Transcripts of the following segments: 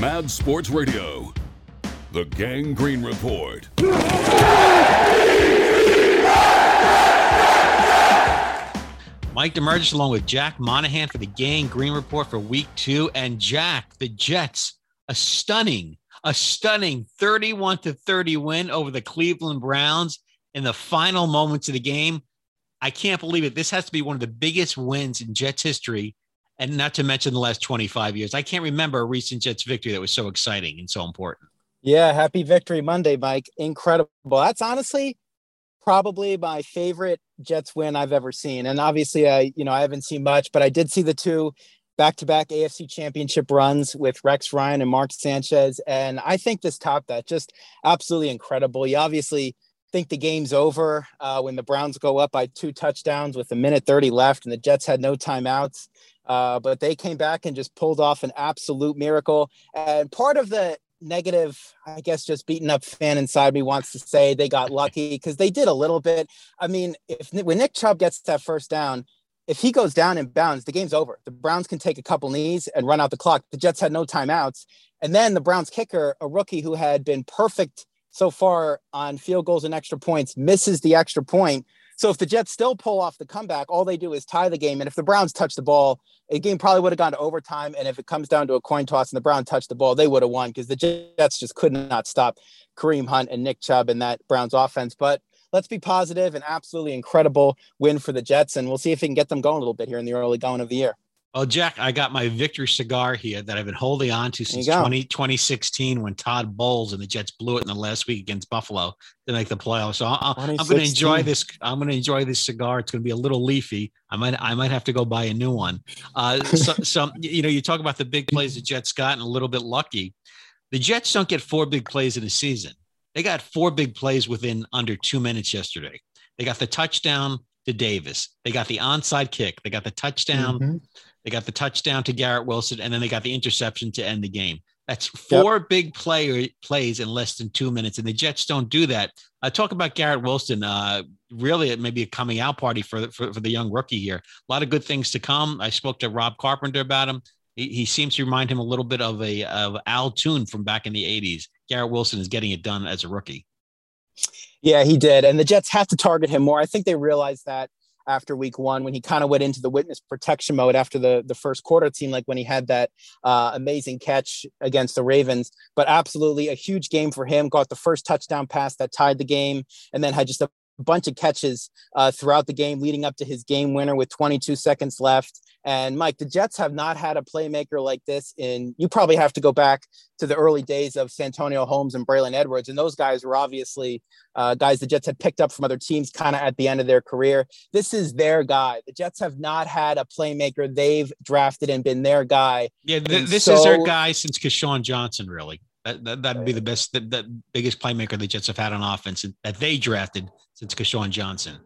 Mad Sports Radio. The Gang Green Report. Mike Demergis along with Jack Monahan for the Gang Green Report for week two. And Jack, the Jets, a stunning, a stunning 31 to 30 win over the Cleveland Browns in the final moments of the game. I can't believe it. This has to be one of the biggest wins in Jets history, and not to mention the last 25 years. I can't remember a recent Jets victory that was so exciting and so important. Yeah, happy victory Monday, Mike. Incredible. That's honestly probably my favorite Jets win I've ever seen. And obviously, I you know I haven't seen much, but I did see the two back-to-back AFC Championship runs with Rex Ryan and Mark Sanchez, and I think this topped that. Just absolutely incredible. You obviously think the game's over uh, when the Browns go up by two touchdowns with a minute 30 left, and the Jets had no timeouts. Uh, but they came back and just pulled off an absolute miracle. And part of the negative, I guess, just beaten up fan inside me wants to say they got lucky because they did a little bit. I mean, if when Nick Chubb gets that first down, if he goes down in bounds, the game's over. The Browns can take a couple knees and run out the clock. The Jets had no timeouts. And then the Browns kicker, a rookie who had been perfect so far on field goals and extra points, misses the extra point. So if the Jets still pull off the comeback, all they do is tie the game. And if the Browns touch the ball, the game probably would have gone to overtime. And if it comes down to a coin toss and the Browns touch the ball, they would have won because the Jets just could not stop Kareem Hunt and Nick Chubb in that Browns offense. But let's be positive, an absolutely incredible win for the Jets. And we'll see if we can get them going a little bit here in the early going of the year. Well, Jack, I got my victory cigar here that I've been holding on to since 20, 2016 when Todd Bowles and the Jets blew it in the last week against Buffalo to make the playoffs. So i am going to enjoy this. I'm going to enjoy this cigar. It's going to be a little leafy. I might I might have to go buy a new one. Uh, so, so, you know, you talk about the big plays the Jets got and a little bit lucky. The Jets don't get four big plays in a season. They got four big plays within under two minutes yesterday. They got the touchdown to Davis. They got the onside kick. They got the touchdown. Mm-hmm they got the touchdown to Garrett Wilson, and then they got the interception to end the game. That's four yep. big play plays in less than two minutes, and the Jets don't do that. I uh, talk about Garrett Wilson. Uh, really, it may be a coming out party for, for for the young rookie here. A lot of good things to come. I spoke to Rob Carpenter about him. He, he seems to remind him a little bit of a of Al Toon from back in the '80s. Garrett Wilson is getting it done as a rookie. Yeah, he did, and the Jets have to target him more. I think they realized that after week one when he kind of went into the witness protection mode after the, the first quarter. It seemed like when he had that uh, amazing catch against the Ravens, but absolutely a huge game for him. Got the first touchdown pass that tied the game and then had just a bunch of catches uh, throughout the game leading up to his game winner with 22 seconds left. And Mike, the Jets have not had a playmaker like this in, you probably have to go back to the early days of Santonio Holmes and Braylon Edwards. And those guys were obviously uh, guys the Jets had picked up from other teams kind of at the end of their career. This is their guy. The Jets have not had a playmaker they've drafted and been their guy. Yeah, th- this so, is their guy since Keyshawn Johnson, really. That, that, would be the best, the, biggest playmaker the Jets have had on offense that they drafted since Keyshawn Johnson.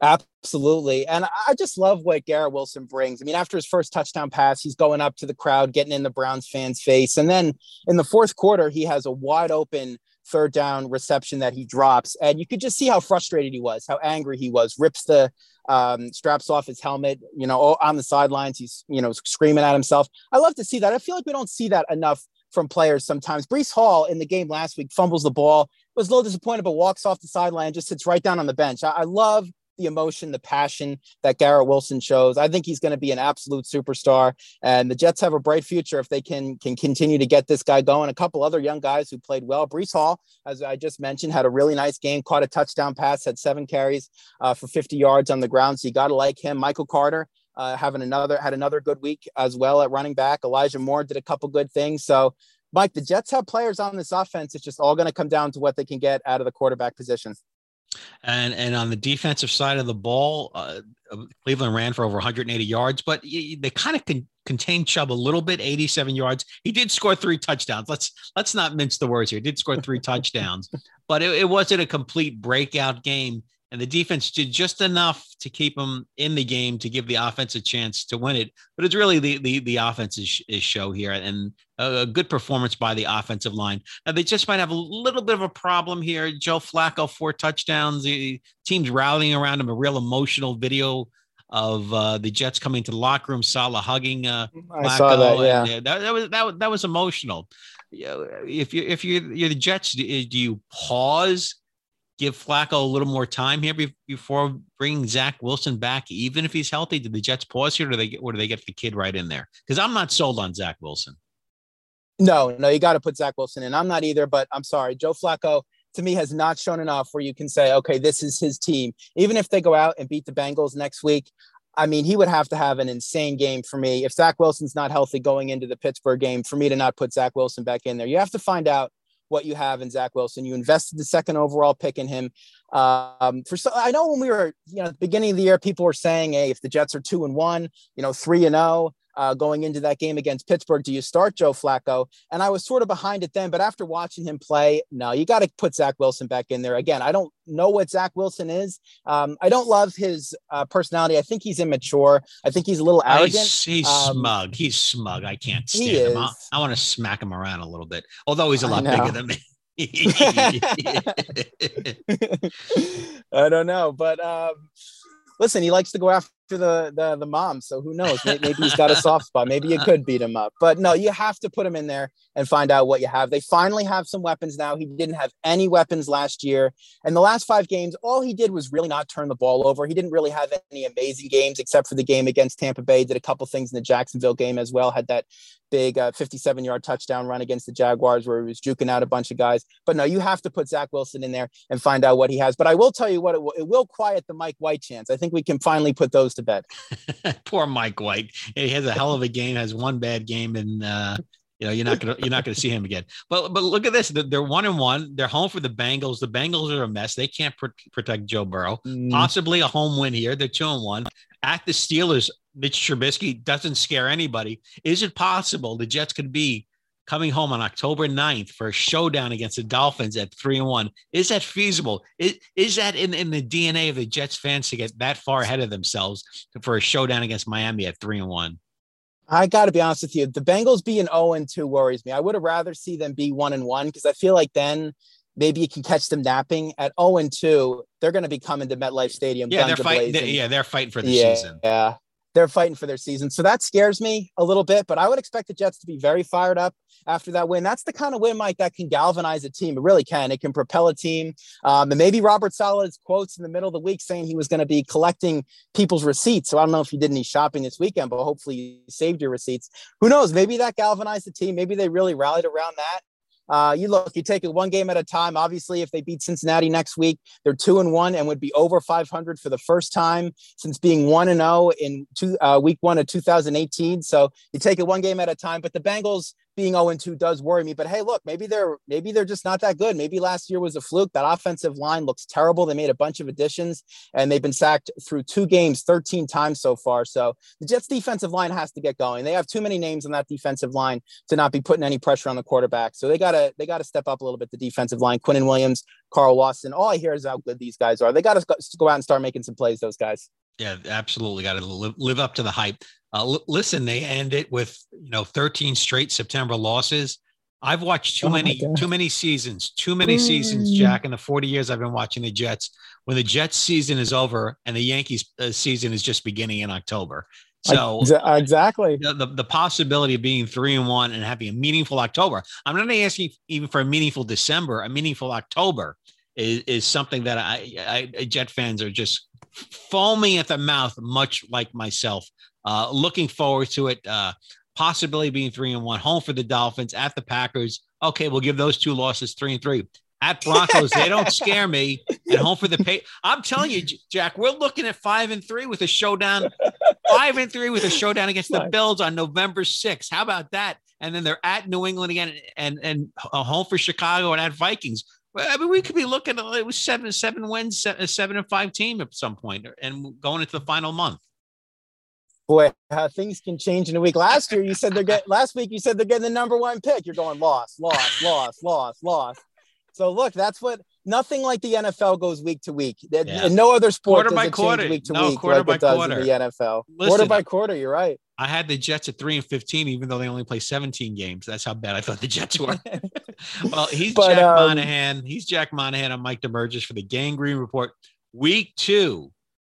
Absolutely. And I just love what Garrett Wilson brings. I mean, after his first touchdown pass, he's going up to the crowd, getting in the Browns fans' face. And then in the fourth quarter, he has a wide open third down reception that he drops. And you could just see how frustrated he was, how angry he was, rips the um, straps off his helmet, you know, on the sidelines. He's, you know, screaming at himself. I love to see that. I feel like we don't see that enough from players sometimes. Breece Hall in the game last week fumbles the ball, was a little disappointed, but walks off the sideline, just sits right down on the bench. I, I love the emotion, the passion that Garrett Wilson shows. I think he's going to be an absolute superstar, and the Jets have a bright future if they can can continue to get this guy going. A couple other young guys who played well. Breece Hall, as I just mentioned, had a really nice game, caught a touchdown pass, had seven carries uh, for 50 yards on the ground. So you got to like him. Michael Carter. Uh, having another had another good week as well at running back. Elijah Moore did a couple good things. So, Mike, the Jets have players on this offense. It's just all going to come down to what they can get out of the quarterback position. And and on the defensive side of the ball, uh, Cleveland ran for over 180 yards, but they kind of con- contained Chubb a little bit, 87 yards. He did score three touchdowns. Let's let's not mince the words here. He did score three touchdowns, but it, it wasn't a complete breakout game and the defense did just enough to keep them in the game to give the offense a chance to win it. But it's really the the, the offense's is show here and a good performance by the offensive line. Now they just might have a little bit of a problem here. Joe Flacco four touchdowns. The team's rallying around him. A real emotional video of uh, the Jets coming to the locker room, Saleh hugging uh, I saw that. Yeah, and, uh, that, that, was that was that was emotional. If you if you're, you're the Jets, do you pause, give Flacco a little more time here before bringing Zach Wilson back, even if he's healthy? Did the Jets pause here, or do they get, or do they get the kid right in there? Because I'm not sold on Zach Wilson. No, no, you got to put Zach Wilson in. I'm not either, but I'm sorry. Joe Flacco to me has not shown enough where you can say, okay, this is his team. Even if they go out and beat the Bengals next week, I mean, he would have to have an insane game for me. If Zach Wilson's not healthy going into the Pittsburgh game, for me to not put Zach Wilson back in there, you have to find out what you have in Zach Wilson. You invested the second overall pick in him. Um, for so, I know when we were, you know, at the beginning of the year, people were saying, "Hey, if the Jets are two and one, you know, three and oh, uh, going into that game against Pittsburgh. Do you start Joe Flacco? And I was sort of behind it then, but after watching him play, no, you got to put Zach Wilson back in there. Again, I don't know what Zach Wilson is. Um, I don't love his uh, personality. I think he's immature. I think he's a little arrogant. He's, he's um, smug. He's smug. I can't stand him. I, I want to smack him around a little bit, although he's a lot bigger than me. I don't know, but um, listen, he likes to go after the the the mom. So who knows? Maybe, maybe he's got a soft spot. Maybe you could beat him up. But no, you have to put him in there and find out what you have. They finally have some weapons now. He didn't have any weapons last year. And the last five games, all he did was really not turn the ball over. He didn't really have any amazing games except for the game against Tampa Bay. Did a couple things in the Jacksonville game as well. Had that big uh, 57 yard touchdown run against the Jaguars where he was juking out a bunch of guys. But no, you have to put Zach Wilson in there and find out what he has. But I will tell you what, it will, it will quiet the Mike White chance. I think we can finally put those to bed. Poor Mike White. He has a hell of a game, has one bad game, and uh, you know you're not gonna you're not gonna see him again. But but look at this. They're one and one. They're home for the Bengals. The Bengals are a mess. They can't pr- protect Joe Burrow. Mm. Possibly a home win here. They're two and one. At the Steelers, Mitch Trubisky doesn't scare anybody. Is it possible the Jets could be coming home on October 9th for a showdown against the Dolphins at three and one. Is that feasible? Is, is that in, in the DNA of the Jets fans to get that far ahead of themselves for a showdown against Miami at three and one? I got to be honest with you. The Bengals being 0 and 2 worries me. I would have rather see them be 1 and 1 because I feel like then maybe you can catch them napping at 0 and 2. They're going to be coming to MetLife Stadium. Yeah, they're fighting. They, yeah, they're fighting for the yeah, season. Yeah, they're fighting for their season. So that scares me a little bit, but I would expect the Jets to be very fired up after that win. That's the kind of win, Mike, that can galvanize a team. It really can. It can propel a team. Um, and maybe Robert Saleh's quotes in the middle of the week saying he was going to be collecting people's receipts. So I don't know if you did any shopping this weekend, but hopefully you saved your receipts. Who knows? Maybe that galvanized the team. Maybe they really rallied around that. Uh, you look, you take it one game at a time. Obviously, if they beat Cincinnati next week, they're two and one and would be over 500 for the first time since being one and zero oh in two, uh, week one of 2018. So you take it one game at a time. But the Bengals, being 0 2 does worry me. But hey, look, maybe they're maybe they're just not that good. Maybe last year was a fluke. That offensive line looks terrible. They made a bunch of additions and they've been sacked through two games 13 times so far. So the Jets defensive line has to get going. They have too many names on that defensive line to not be putting any pressure on the quarterback. So they gotta they gotta step up a little bit the defensive line. Quinnen Williams, Carl Lawson. All I hear is how good these guys are. They got to go out and start making some plays. Those guys. Yeah, absolutely. Got to live, live up to the hype. Uh, l- listen, they end it with you know 13 straight September losses. I've watched too oh many too many seasons, too many seasons, mm. Jack. In the 40 years I've been watching the Jets, when the Jets season is over and the Yankees uh, season is just beginning in October. So exactly the, the, the, possibility of being three and one and having a meaningful October. I'm not asking even for a meaningful December, a meaningful October is, is something that I, I Jet fans are just foaming at the mouth, much like myself uh, looking forward to it. Uh, possibility being three and one, home for the Dolphins at the Packers. Okay, we'll give those two losses three and three. At Broncos, they don't scare me. And home for the pay. I'm telling you, Jack, we're looking at five and three with a showdown. Five and three with a showdown against the Bills on November 6th. How about that? And then they're at New England again, and and home for Chicago and at Vikings. I mean, we could be looking at it was seven seven wins, uh, seven and five team at some point, uh, and going into the final month boy, how things can change in a week. Last year, you said they're getting. Last week, you said they're getting the number one pick. You're going lost, lost, lost, lost, lost. So look, that's what. Nothing like the NFL goes week to week. Yeah. No other sport quarter by quarter. week to no, week quarter like by it does quarter. in the NFL. Listen, quarter by quarter, you're right. I had the Jets at three and fifteen, even though they only play 17 games. That's how bad I thought the Jets were. well, he's but, Jack um, Monahan. He's Jack Monahan. I'm Mike DeMurgis for the Gang Green Report. Week two